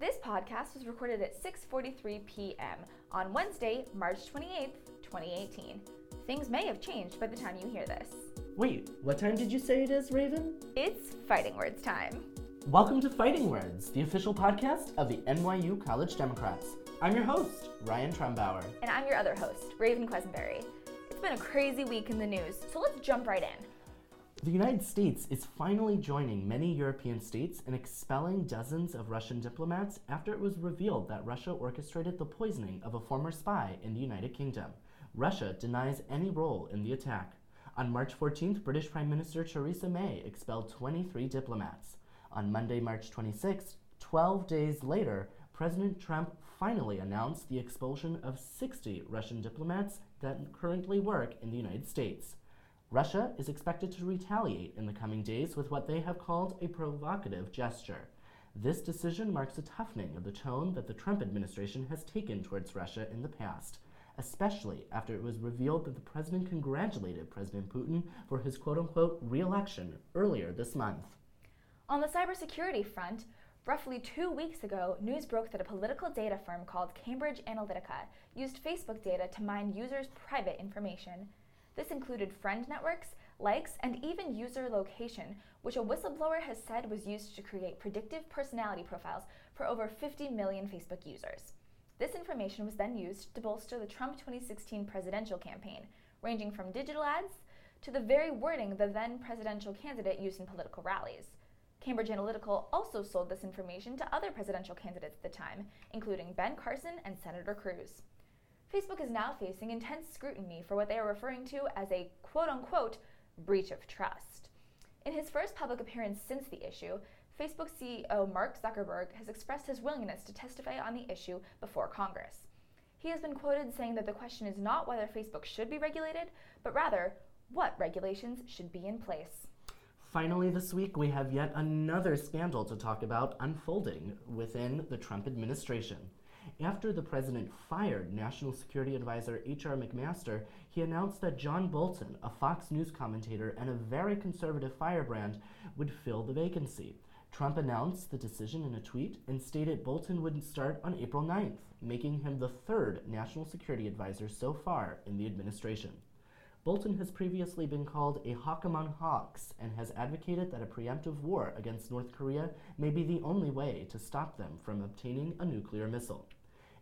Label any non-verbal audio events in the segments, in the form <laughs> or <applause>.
This podcast was recorded at 6:43 p.m. on Wednesday, March 28th, 2018. Things may have changed by the time you hear this. Wait, what time did you say it is, Raven? It's fighting words time. Welcome to Fighting Words, the official podcast of the NYU College Democrats. I'm your host, Ryan Trumbauer. And I'm your other host, Raven Quesenberry. It's been a crazy week in the news, so let's jump right in. The United States is finally joining many European states in expelling dozens of Russian diplomats after it was revealed that Russia orchestrated the poisoning of a former spy in the United Kingdom. Russia denies any role in the attack. On March 14th, British Prime Minister Theresa May expelled 23 diplomats. On Monday, March 26th, 12 days later, President Trump finally announced the expulsion of 60 Russian diplomats that currently work in the United States. Russia is expected to retaliate in the coming days with what they have called a provocative gesture. This decision marks a toughening of the tone that the Trump administration has taken towards Russia in the past, especially after it was revealed that the president congratulated President Putin for his quote unquote re election earlier this month. On the cybersecurity front, roughly two weeks ago, news broke that a political data firm called Cambridge Analytica used Facebook data to mine users' private information. This included friend networks, likes, and even user location, which a whistleblower has said was used to create predictive personality profiles for over 50 million Facebook users. This information was then used to bolster the Trump 2016 presidential campaign, ranging from digital ads to the very wording the then presidential candidate used in political rallies. Cambridge Analytica also sold this information to other presidential candidates at the time, including Ben Carson and Senator Cruz. Facebook is now facing intense scrutiny for what they are referring to as a quote unquote breach of trust. In his first public appearance since the issue, Facebook CEO Mark Zuckerberg has expressed his willingness to testify on the issue before Congress. He has been quoted saying that the question is not whether Facebook should be regulated, but rather what regulations should be in place. Finally, this week, we have yet another scandal to talk about unfolding within the Trump administration. After the president fired National Security Advisor H.R. McMaster, he announced that John Bolton, a Fox News commentator and a very conservative firebrand, would fill the vacancy. Trump announced the decision in a tweet and stated Bolton would start on April 9th, making him the third national security advisor so far in the administration. Bolton has previously been called a hawk among hawks and has advocated that a preemptive war against North Korea may be the only way to stop them from obtaining a nuclear missile.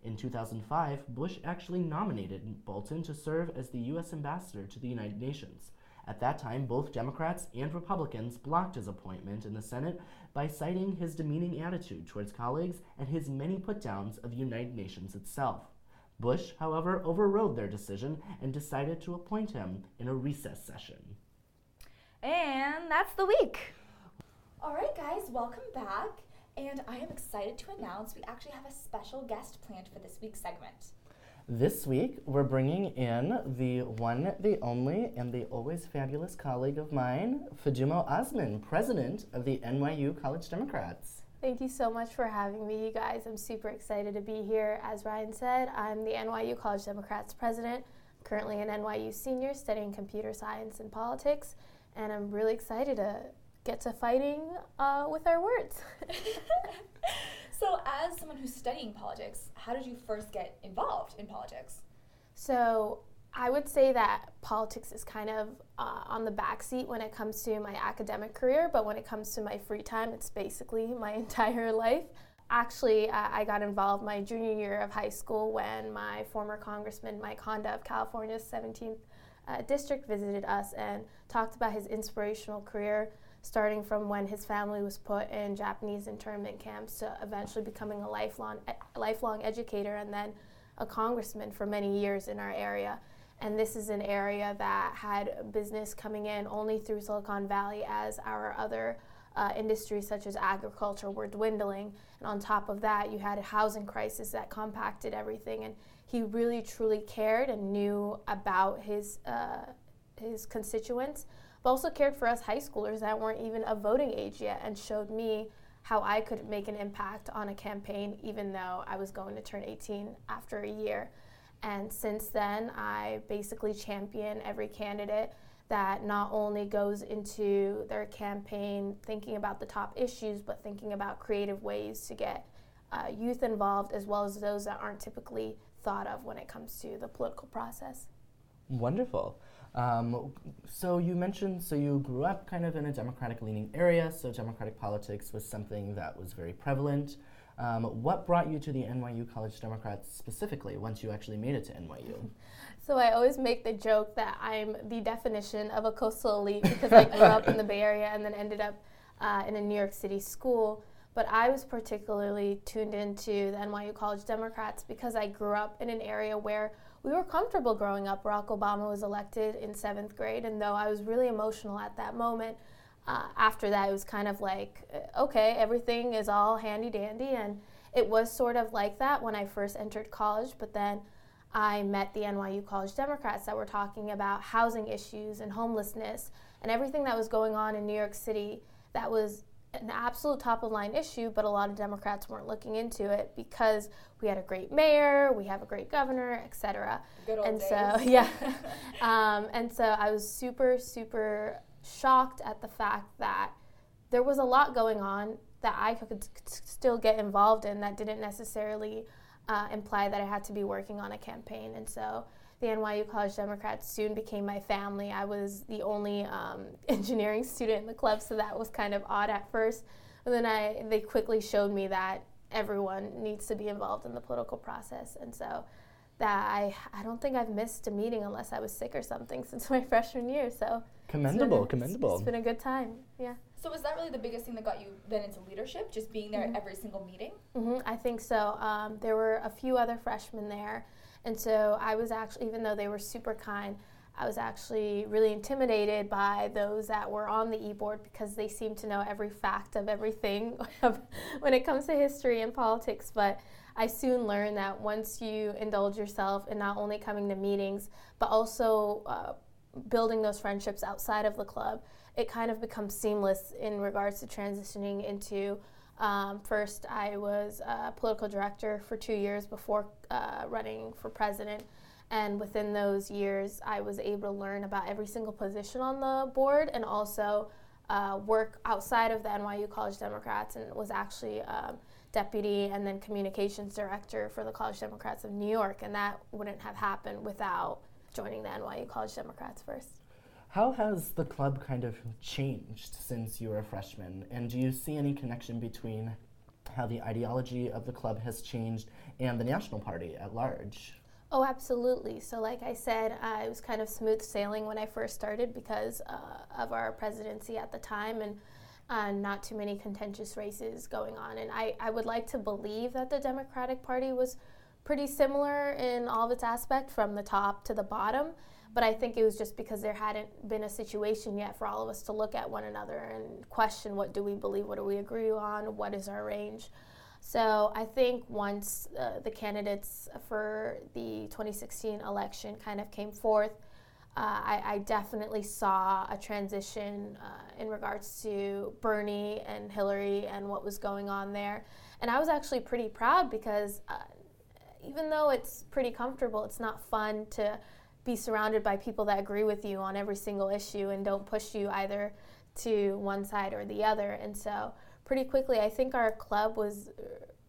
In 2005, Bush actually nominated Bolton to serve as the U.S. ambassador to the United Nations. At that time, both Democrats and Republicans blocked his appointment in the Senate by citing his demeaning attitude towards colleagues and his many put downs of the United Nations itself. Bush, however, overrode their decision and decided to appoint him in a recess session. And that's the week. All right, guys, welcome back. And I am excited to announce we actually have a special guest planned for this week's segment. This week, we're bringing in the one, the only, and the always fabulous colleague of mine, Fadumo Osman, president of the NYU College Democrats. Thank you so much for having me, you guys. I'm super excited to be here. As Ryan said, I'm the NYU College Democrats president, currently an NYU senior studying computer science and politics, and I'm really excited to get to fighting uh, with our words. <laughs> so, as someone who's studying politics, how did you first get involved in politics? So, I would say that politics is kind of uh, on the backseat when it comes to my academic career, but when it comes to my free time, it's basically <laughs> my entire life. Actually, uh, I got involved my junior year of high school when my former Congressman Mike Honda of California's 17th uh, district visited us and talked about his inspirational career starting from when his family was put in Japanese internment camps to eventually becoming a lifelong, lifelong educator and then a congressman for many years in our area. And this is an area that had business coming in only through Silicon Valley as our other uh, industries such as agriculture were dwindling. And on top of that, you had a housing crisis that compacted everything. And he really truly cared and knew about his, uh, his constituents but also cared for us high schoolers that weren't even of voting age yet and showed me how I could make an impact on a campaign even though I was going to turn 18 after a year. And since then, I basically champion every candidate that not only goes into their campaign thinking about the top issues, but thinking about creative ways to get uh, youth involved as well as those that aren't typically thought of when it comes to the political process. Wonderful. Um, so you mentioned, so you grew up kind of in a Democratic leaning area, so Democratic politics was something that was very prevalent. Um, what brought you to the NYU College Democrats specifically once you actually made it to NYU? So I always make the joke that I'm the definition of a coastal elite because I grew up in the Bay Area and then ended up uh, in a New York City school. But I was particularly tuned into the NYU College Democrats because I grew up in an area where we were comfortable growing up. Barack Obama was elected in seventh grade, and though I was really emotional at that moment, uh, after that it was kind of like, uh, okay, everything is all handy dandy. And it was sort of like that when I first entered college, but then I met the NYU College Democrats that were talking about housing issues and homelessness and everything that was going on in New York City that was an absolute top of line issue, but a lot of Democrats weren't looking into it because we had a great mayor, we have a great governor, etc. and days. so, <laughs> yeah. <laughs> um, and so I was super, super shocked at the fact that there was a lot going on that I could still get involved in that didn't necessarily uh, imply that I had to be working on a campaign. And so the NYU College Democrats soon became my family. I was the only um, <laughs> engineering student in the club, so that was kind of odd at first. And then I, they quickly showed me that everyone needs to be involved in the political process. And so that I, I don't think I've missed a meeting unless I was sick or something <laughs> since my freshman year. So commendable, it's been, commendable. It's, it's been a good time. Yeah. So was that really the biggest thing that got you then into leadership? Just being there mm-hmm. at every single meeting? Mm-hmm, I think so. Um, there were a few other freshmen there, and so I was actually, even though they were super kind, I was actually really intimidated by those that were on the e-board because they seemed to know every fact of everything <laughs> when it comes to history and politics. But I soon learned that once you indulge yourself in not only coming to meetings, but also uh, building those friendships outside of the club, it kind of becomes seamless in regards to transitioning into. Um, first, I was a political director for two years before uh, running for president. And within those years, I was able to learn about every single position on the board and also uh, work outside of the NYU College Democrats and was actually um, deputy and then communications director for the College Democrats of New York. And that wouldn't have happened without joining the NYU College Democrats first. How has the club kind of changed since you were a freshman? And do you see any connection between how the ideology of the club has changed and the National Party at large? Oh, absolutely. So, like I said, uh, it was kind of smooth sailing when I first started because uh, of our presidency at the time and uh, not too many contentious races going on. And I, I would like to believe that the Democratic Party was pretty similar in all of its aspect from the top to the bottom. But I think it was just because there hadn't been a situation yet for all of us to look at one another and question what do we believe, what do we agree on, what is our range. So I think once uh, the candidates for the 2016 election kind of came forth, uh, I, I, definitely saw a transition uh, in regards to Bernie and Hillary and what was going on there. And I was actually pretty proud because uh, even though it's pretty comfortable, it's not fun to be surrounded by people that agree with you on every single issue and don't push you either to one side or the other. And so, pretty quickly, I think our club was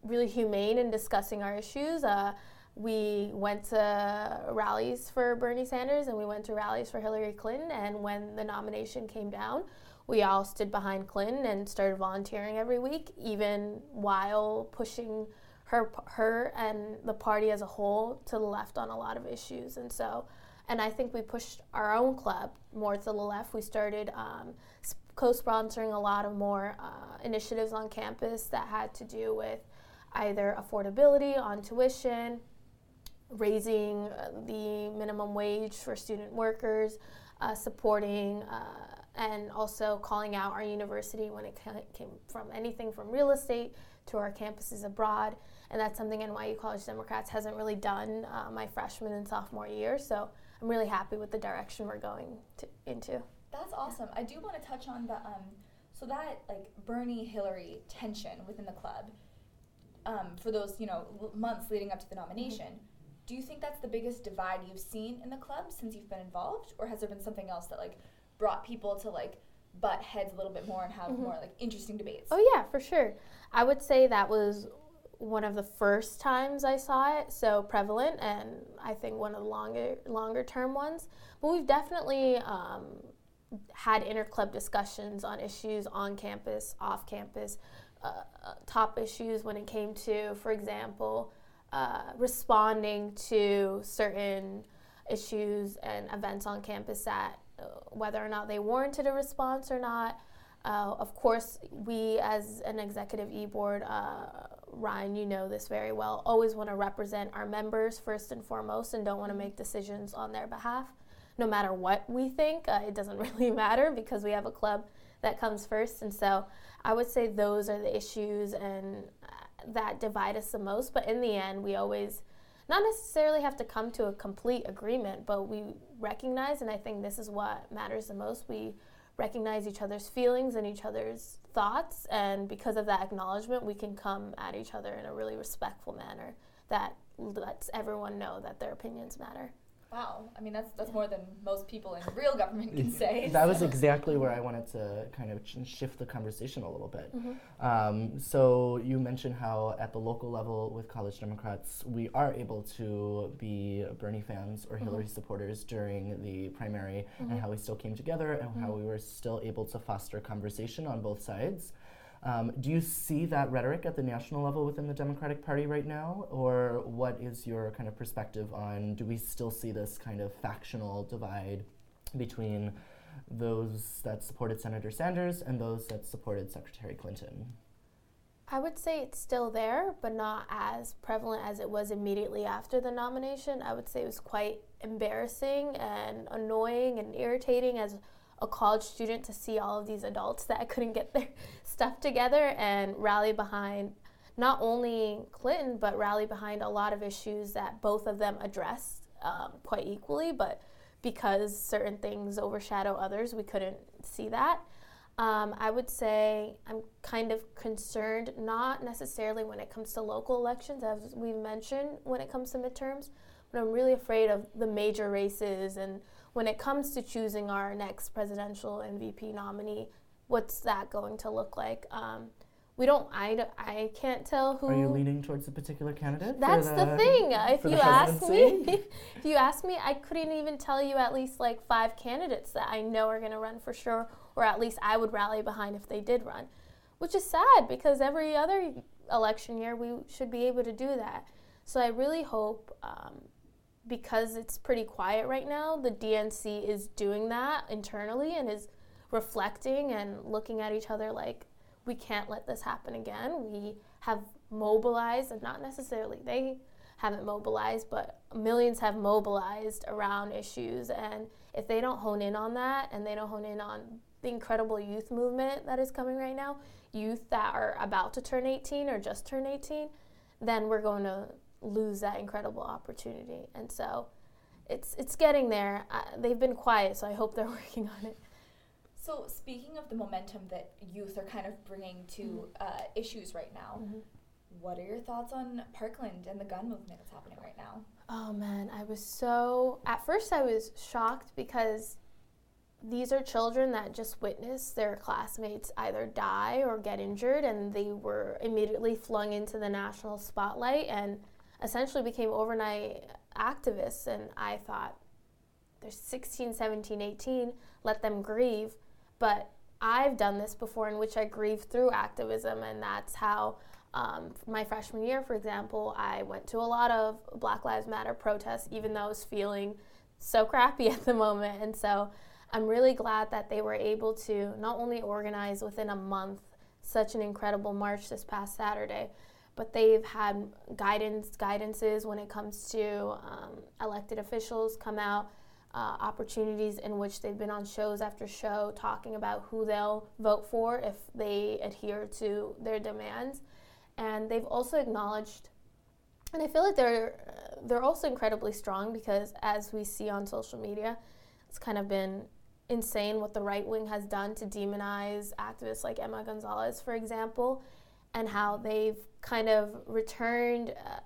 really humane in discussing our issues. Uh, we went to rallies for Bernie Sanders and we went to rallies for Hillary Clinton. And when the nomination came down, we all stood behind Clinton and started volunteering every week, even while pushing her, her and the party as a whole to the left on a lot of issues. And so, and I think we pushed our own club more to the left. We started um, co-sponsoring a lot of more uh, initiatives on campus that had to do with either affordability on tuition, raising uh, the minimum wage for student workers, uh, supporting uh, and also calling out our university when it came from anything from real estate to our campuses abroad. And that's something NYU College Democrats hasn't really done uh, my freshman and sophomore year. So I'm really happy with the direction we're going to, into. That's awesome. I do want to touch on the um, so that like Bernie Hillary tension within the club um, for those you know l- months leading up to the nomination. Mm-hmm. Do you think that's the biggest divide you've seen in the club since you've been involved, or has there been something else that like brought people to like butt heads a little bit more and have mm-hmm. more like interesting debates? Oh yeah, for sure. I would say that was one of the first times I saw it so prevalent, and I think one of the longer longer term ones. But we've definitely um, had interclub discussions on issues on campus, off campus, uh, uh, top issues when it came to, for example, uh, responding to certain issues and events on campus that uh, whether or not they warranted a response or not. Uh, of course, we as an executive e-board, uh, Ryan, you know this very well, always want to represent our members first and foremost and don't want to make decisions on their behalf. No matter what we think, uh, it doesn't <laughs> really matter because we have a club that comes first. And so I would say those are the issues and uh, that divide us the most. But in the end, we always not necessarily have to come to a complete agreement, but we recognize, and I think this is what matters the most. We recognize each other's feelings and each other's thoughts, and because of that acknowledgement, we can come at each other in a really respectful manner that lets everyone know that their opinions matter. Wow, I mean that's that's more than most people in real government can say. <laughs> that was exactly where I wanted to kind of shift the conversation a little bit. Mm-hmm. Um, so you mentioned how at the local level with College Democrats, we are able to be Bernie fans or mm-hmm. Hillary supporters during the primary, mm-hmm. and how we still came together, and how mm-hmm. we were still able to foster conversation on both sides. Um, do you see that rhetoric at the national level within the Democratic Party right now? Or what is your kind of perspective on do we still see this kind of factional divide between those that supported Senator Sanders and those that supported Secretary Clinton? I would say it's still there, but not as prevalent as it was immediately after the nomination. I would say it was quite embarrassing and annoying and irritating as a college student to see all of these adults that couldn't get their <laughs> stuff together and rally behind not only Clinton, but rally behind a lot of issues that both of them addressed um, quite equally. But because certain things overshadow others, we couldn't see that. Um, I would say I'm kind of concerned, not necessarily when it comes to local elections, as we mentioned, when it comes to midterms, but I'm really afraid of the major races and when it comes to choosing our next presidential MVP nominee, what's that going to look like? Um, we don't. I, I can't tell who. Are you leaning towards a particular candidate? That's the, the, thing. If you ask me, <laughs> if you ask me, I couldn't even tell you at least like five candidates that I know are going to run for sure, or at least I would rally behind if they did run, which is sad because every other election year we should be able to do that. So I really hope um, because it's pretty quiet right now, the DNC is doing that internally and is reflecting and looking at each other like, we can't let this happen again. We have mobilized, and not necessarily they haven't mobilized, but millions have mobilized around issues. And if they don't hone in on that and they don't hone in on the incredible youth movement that is coming right now, youth that are about to turn 18 or just turn 18, then we're going to lose that incredible opportunity. And so it's it's getting there. Uh, they've been quiet, so I hope they're <laughs> working on it. So speaking of the momentum that youth are kind of bringing to mm-hmm. uh, issues right now, mm-hmm. what are your thoughts on Parkland and the gun movement that's happening right now? Oh man, I was so at first I was shocked because these are children that just witnessed their classmates either die or get injured and they were immediately flung into the national spotlight and essentially became overnight activists. And I thought, they're 16, 17, 18, let them grieve. But I've done this before in which I grieve through activism, and that's how. Um, my freshman year, for example, I went to a lot of Black Lives Matter protests, even though I was feeling so <laughs> crappy at the moment. And so I'm really glad that they were able to not only organize within a month such an incredible march this past Saturday, but they've had guidance guidances when it comes to um, elected officials come out uh, opportunities in which they've been on shows after show talking about who they'll vote for if they adhere to their demands. And they've also acknowledged and I feel like they're they're also incredibly strong because as we see on social media it's kind of been insane what the right wing has done to demonize activists like Emma Gonzalez for example and how they've kind of returned uh,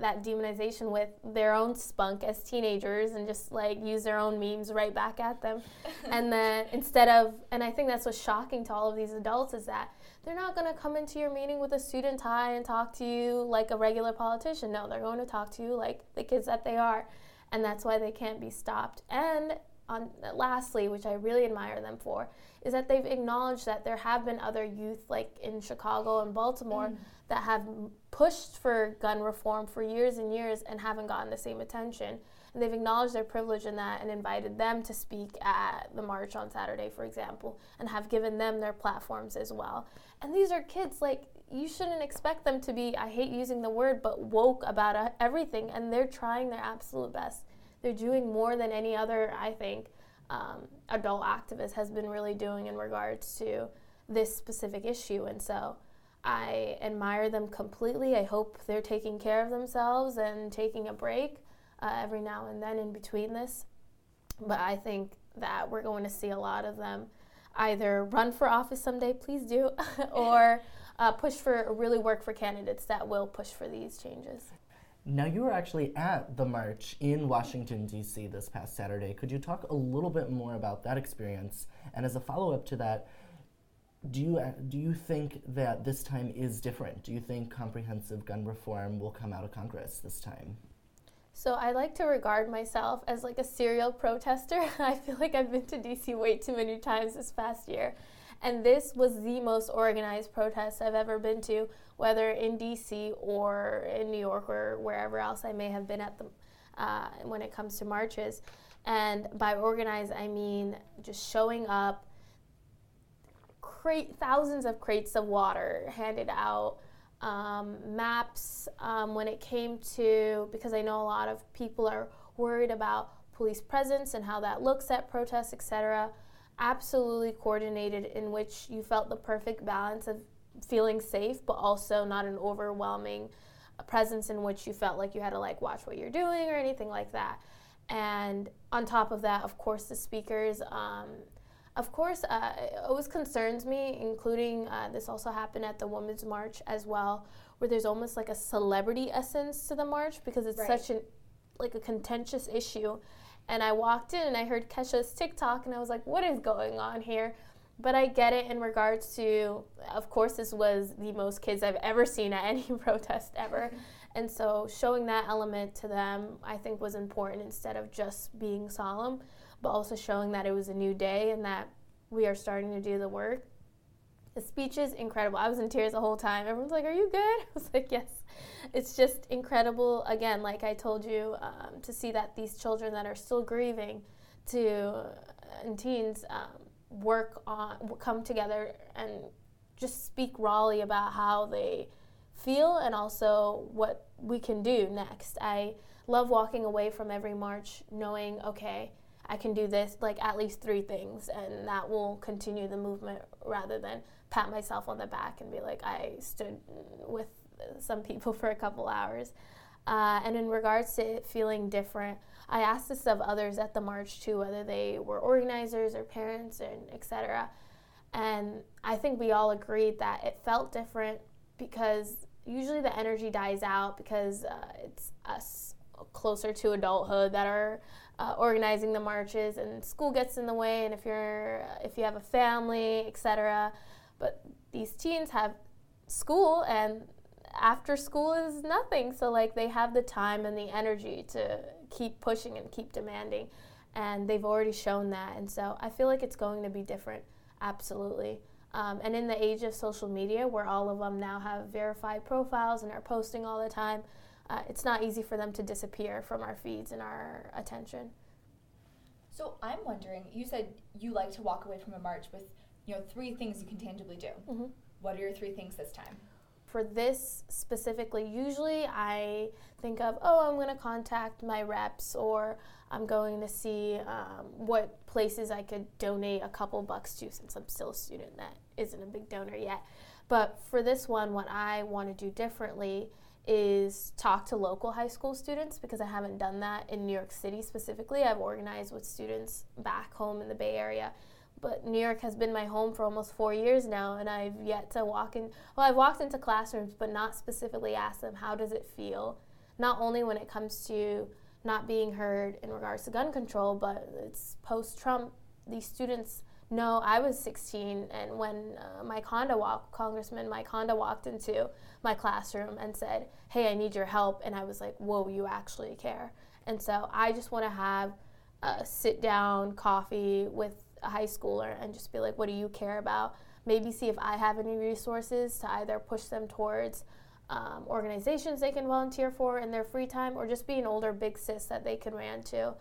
that demonization with their own spunk as teenagers and just like use their own memes right back at them. <laughs> and then instead of, and I think that's what's shocking to all of these adults is that they're not going to come into your meeting with a suit and tie and talk to you like a regular politician. No, they're going to talk to you like the kids that they are. And that's why they can't be stopped. And on, lastly, which I really admire them for, is that they've acknowledged that there have been other youth, like in Chicago and Baltimore, mm. that have pushed for gun reform for years and years and haven't gotten the same attention. And they've acknowledged their privilege in that and invited them to speak at the march on Saturday, for example, and have given them their platforms as well. And these are kids, like, you shouldn't expect them to be, I hate using the word, but woke about uh, everything. And they're trying their absolute best. They're doing more than any other, I think, um, adult activist has been really doing in regards to this specific issue. And so I admire them completely. I hope they're taking care of themselves and taking a break uh, every now and then in between this. But I think that we're going to see a lot of them either run for office someday, please do, <laughs> or uh, push for really work for candidates that will push for these changes. Now, you were actually at the march in Washington, D.C. this past Saturday. Could you talk a little bit more about that experience? And as a follow up to that, do you, uh, do you think that this time is different? Do you think comprehensive gun reform will come out of Congress this time? So I like to regard myself as like a serial protester. <laughs> I feel like I've been to DC way too many times this past year. And this was the most organized protest I've ever been to, whether in DC or in New York or wherever else I may have been at the, uh, when it comes to marches. And by organized, I mean just showing up, crate, thousands of crates of water handed out, um, maps um, when it came to, because I know a lot of people are worried about police presence and how that looks at protests, etc absolutely coordinated in which you felt the perfect balance of feeling safe but also not an overwhelming presence in which you felt like you had to like watch what you're doing or anything like that and on top of that of course the speakers um, of course uh, it always concerns me including uh, this also happened at the women's march as well where there's almost like a celebrity essence to the march because it's right. such an like a contentious issue and I walked in and I heard Kesha's TikTok and I was like, what is going on here? But I get it in regards to, of course, this was the most kids I've ever seen at any <laughs> protest ever. And so showing that element to them, I think, was important instead of just being solemn, but also showing that it was a new day and that we are starting to do the work. The speech is incredible. I was in tears the whole time. Everyone's like, Are you good? <laughs> I was like, Yes it's just incredible, again, like I told you, um, to see that these children that are still grieving to uh, and teens um, work on, come together and just speak rawly about how they feel and also what we can do next. I love walking away from every march knowing, okay, I can do this, like at least three things, and that will continue the movement rather than pat myself on the back and be like, I stood with some people <laughs> for a couple hours. Uh, and in regards to feeling different, I asked this of others at the march too, whether they were organizers or parents and etc. And I think we all agreed that it felt different because usually the energy dies out because uh, it's us closer to adulthood that are uh, organizing the marches, and school gets in the way. And if you're if you have a family, etc. But these teens have school and after school is nothing. So, like, they have the time and the energy to keep pushing and keep demanding. And they've already shown that. And so, I feel like it's going to be different, absolutely. Um, and in the age of social media, where all of them now have verified profiles and are posting all the time, uh, it's not easy for them to disappear from our feeds and our attention. So I'm wondering, you said you like to walk away from a march with, you know, three things you can tangibly do. Mm-hmm. What are your three things this time? for this specifically, usually I think of, oh, I'm going to contact my reps or I'm going to see um, what places I could donate a couple bucks to since I'm still a student that isn't a big donor yet. But for this one, what I want to do differently is talk to local high school students because I haven't done that in New York City specifically. I've organized with students back home in the Bay Area but New York has been my home for almost four years now, and I've yet to walk in. Well, I've walked into classrooms, but not specifically asked them how does it feel not only when it comes to not being heard in regards to gun control, but it's post Trump. These students know I was 16, and when uh, Mike Honda walked, Congressman Mike Honda walked into my classroom and said, "Hey, I need your help," and I was like, "Whoa, you actually care." And so I just want to have a sit down coffee with a high schooler and just be like, "What do you care about?" Maybe see if I have any resources to either push them towards um, organizations they can volunteer for in their free time, or just be an older big sis that they can ran to.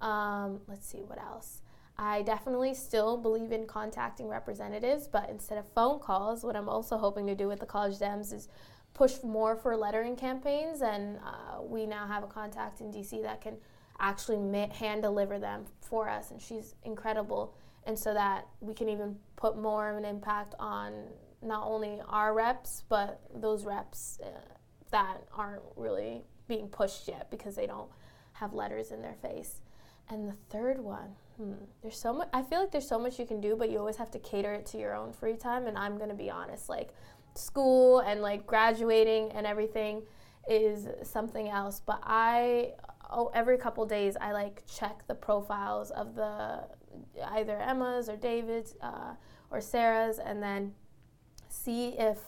Um, let's see what else. I definitely still believe in contacting representatives, but instead of phone calls, what I'm also hoping to do with the College Dems is push more for lettering campaigns. And uh, we now have a contact in DC that can actually hand deliver them for us, and she's incredible. And so that we can even put more of an impact on not only our reps, but those reps uh, that aren't really being pushed yet because they don't have letters in their face. And the third one, hmm, there's so much. I feel like there's so much you can do, but you always have to cater it to your own free time. And I'm gonna be honest, like school and like graduating and everything is something else. But I, oh, every couple days, I like check the profiles of the either Emma's or David's uh, or Sarah's, and then see if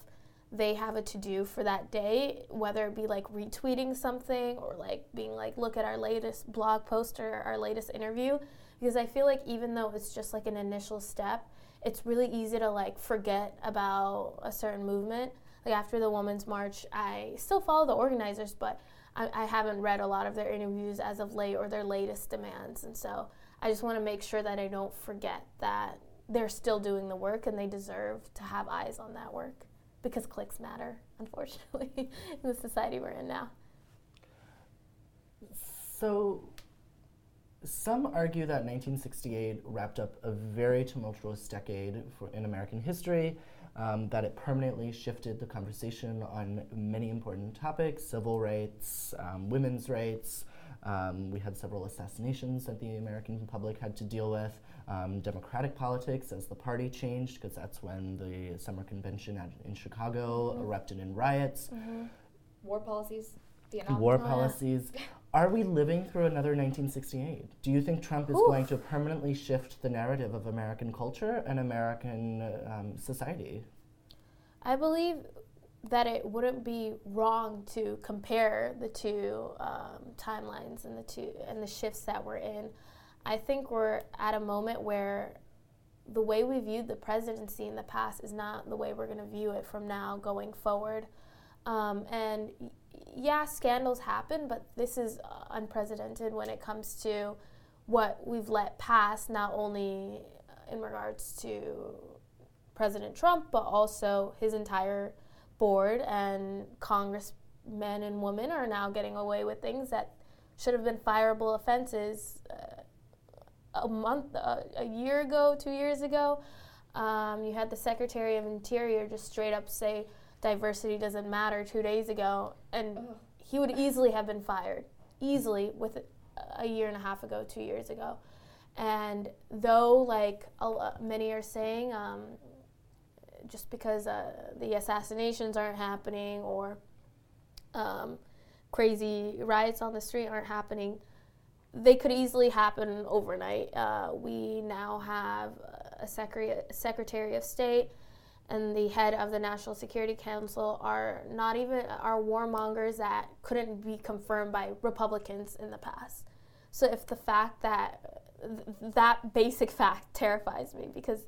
they have a to do for that day, whether it be like retweeting something or like being like, look at our latest blog post or our latest interview. Because I feel like even though it's just like an initial step, it's really easy to like forget about a certain movement. Like after the Women's March, I still follow the organizers, but I, I haven't read a lot of their interviews as of late or their latest demands. And so I just want to make sure that I don't forget that they're still doing the work and they deserve to have eyes on that work because clicks matter, unfortunately, <laughs> in the society we're in now. So, some argue that 1968 wrapped up a very tumultuous decade for, in American history, um, that it permanently shifted the conversation on many important topics civil rights, um, women's rights. Um, we had several assassinations that the American public had to deal with um, democratic politics as the party changed, because that's when the summer convention at, in Chicago mm-hmm. erupted in riots. Mm-hmm. War policies, Vietnam. War policies. <laughs> Are we living through another 1968? Do you think Trump is Oof. going to permanently shift the narrative of American culture and American um, society? I believe that it wouldn't be wrong to compare the two um, timelines and the two and the shifts that we're in. I think we're at a moment where the way we viewed the presidency in the past is not the way we're going to view it from now going forward. Um, and yeah, scandals happen, but this is unprecedented when it comes to what we've let pass, not only in regards to President Trump, but also his entire board and congressmen and women are now getting away with things that should have been fireable offenses. Uh, a month, uh, a year ago, two years ago, um, you had the Secretary of Interior just straight up say diversity doesn't matter two days ago, and Ugh. he would easily have been fired, easily with a year and a half ago, two years ago. And though, like many are saying, um, just because uh, the assassinations aren't happening or um, crazy riots on the street aren't happening, they could easily happen overnight. Uh, we now have a secretary, secretary of state and the head of the National Security Council are not even are warmongers that couldn't be confirmed by Republicans in the past. So if the fact that th- that basic <laughs> fact terrifies me because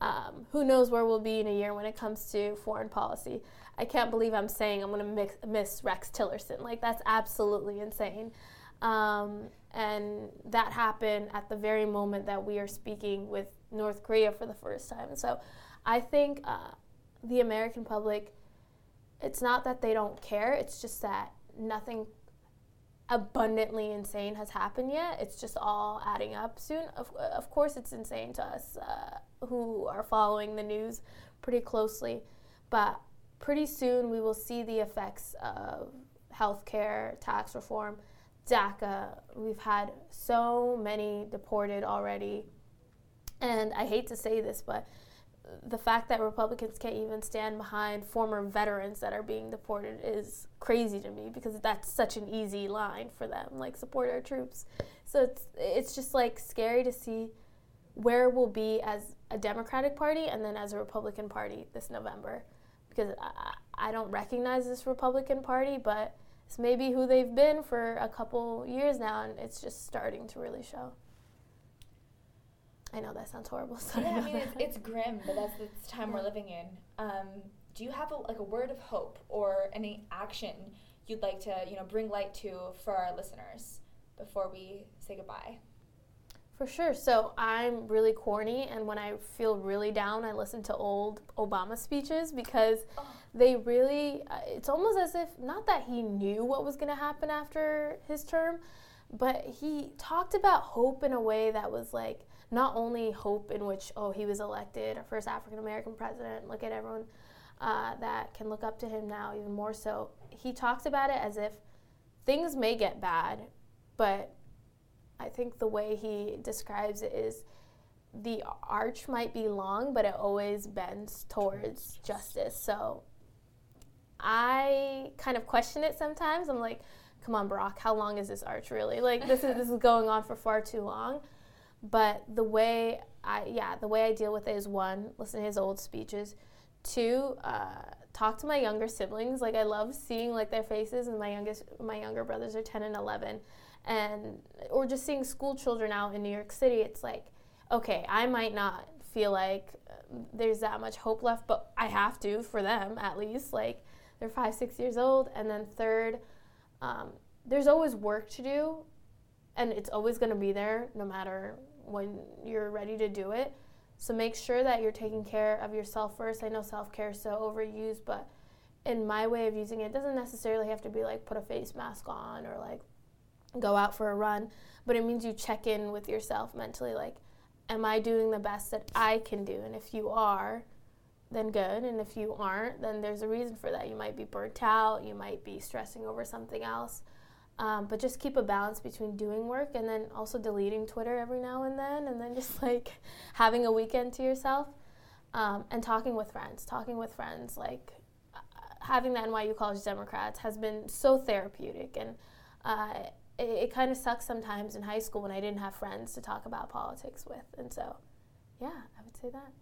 um, who knows where we'll be in a year when it comes to foreign policy. I can't believe I'm saying I'm going to miss Rex Tillerson. Like that's absolutely insane. Um, and that happened at the very moment that we are speaking with North Korea for the first time. So I think uh, the American public, it's not that they don't care, it's just that nothing abundantly insane has happened yet. It's just all adding up soon. Of, of course, it's insane to us uh, who are following the news pretty closely, but pretty soon we will see the effects of healthcare, tax reform DACA, we've had so many deported already. And I hate to say this, but the fact that Republicans can't even stand behind former veterans that are being deported is crazy to me because that's such an easy line for them, like support our troops. So it's it's just like scary to see where we'll be as a Democratic Party and then as a Republican Party this November, because I, I don't recognize this Republican Party, but it's maybe who they've been for a couple years now, and it's just starting to really show. I know that sounds horrible. <laughs> Sorry yeah, I mean it's, it's grim, but that's the time we're living in. Um, do you have a, like a word of hope or any action you'd like to you know bring light to for our listeners before we say goodbye? For sure. So I'm really corny, and when I feel really down, I listen to old Obama speeches because Oh. they really, uh, it's almost as if, not that he knew what was going to happen after his term, but he talked about hope in a way that was like not only hope in which, oh, he was elected, our first African American president, look at everyone uh, that can look up to him now, even more so. He talks about it as if things may get bad, but I think the way he describes it is the arch might be long, but it always bends towards justice. So I kind of question it sometimes. I'm like, come on, Brock, how long is this arch really? Like this is this is going on for far too long. But the way I yeah, the way I deal with it is one, listen to his old speeches. Two, uh, talk to my younger siblings. Like I love seeing like their faces, and my youngest my younger brothers are ten and eleven, and or just seeing school children out in New York City. It's like, okay, I might not feel like uh, there's that much hope left, but I have to for them at least. Like they're five, six years old, and then third, um, there's always work to do, and it's always going to be there no matter when you're ready to do it. So make sure that you're taking care of yourself first. I know self care is so overused, but in my way of using it, it doesn't necessarily have to be like put a face mask on or like go out for a run, but it means you check in with yourself mentally like, am I doing the best that I can do? And if you are, then good. And if you aren't, then there's a reason for that. You might be burnt out, you might be stressing over something else. Um, but just keep a balance between doing work and then also deleting Twitter every now and then, and then just <laughs> like having a weekend to yourself um, and talking with friends. Talking with friends, like uh, having the NYU College Democrats has been so therapeutic. And uh, it, it kind of sucks sometimes in high school when I didn't have friends to talk about politics with. And so, yeah, I would say that.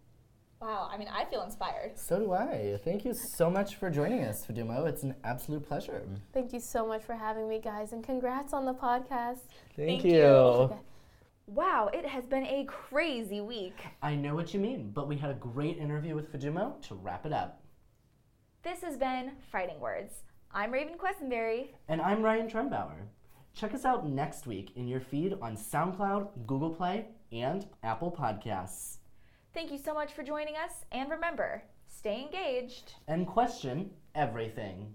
Wow, I mean I feel inspired. So do I. Thank you so much for joining us, Fadumo. It's an absolute pleasure. Thank you so much for having me, guys, and congrats on the podcast. Thank you. you. Wow, it has been a crazy week. I know what you mean, but we had a great interview with Fadumo to wrap it up. This has been Fighting Words. I'm Raven Quesenberry. And I'm Ryan Trumbauer. Check us out next week in your feed on SoundCloud, Google Play, and Apple Podcasts. Thank you so much for joining us, and remember, stay engaged. And question everything.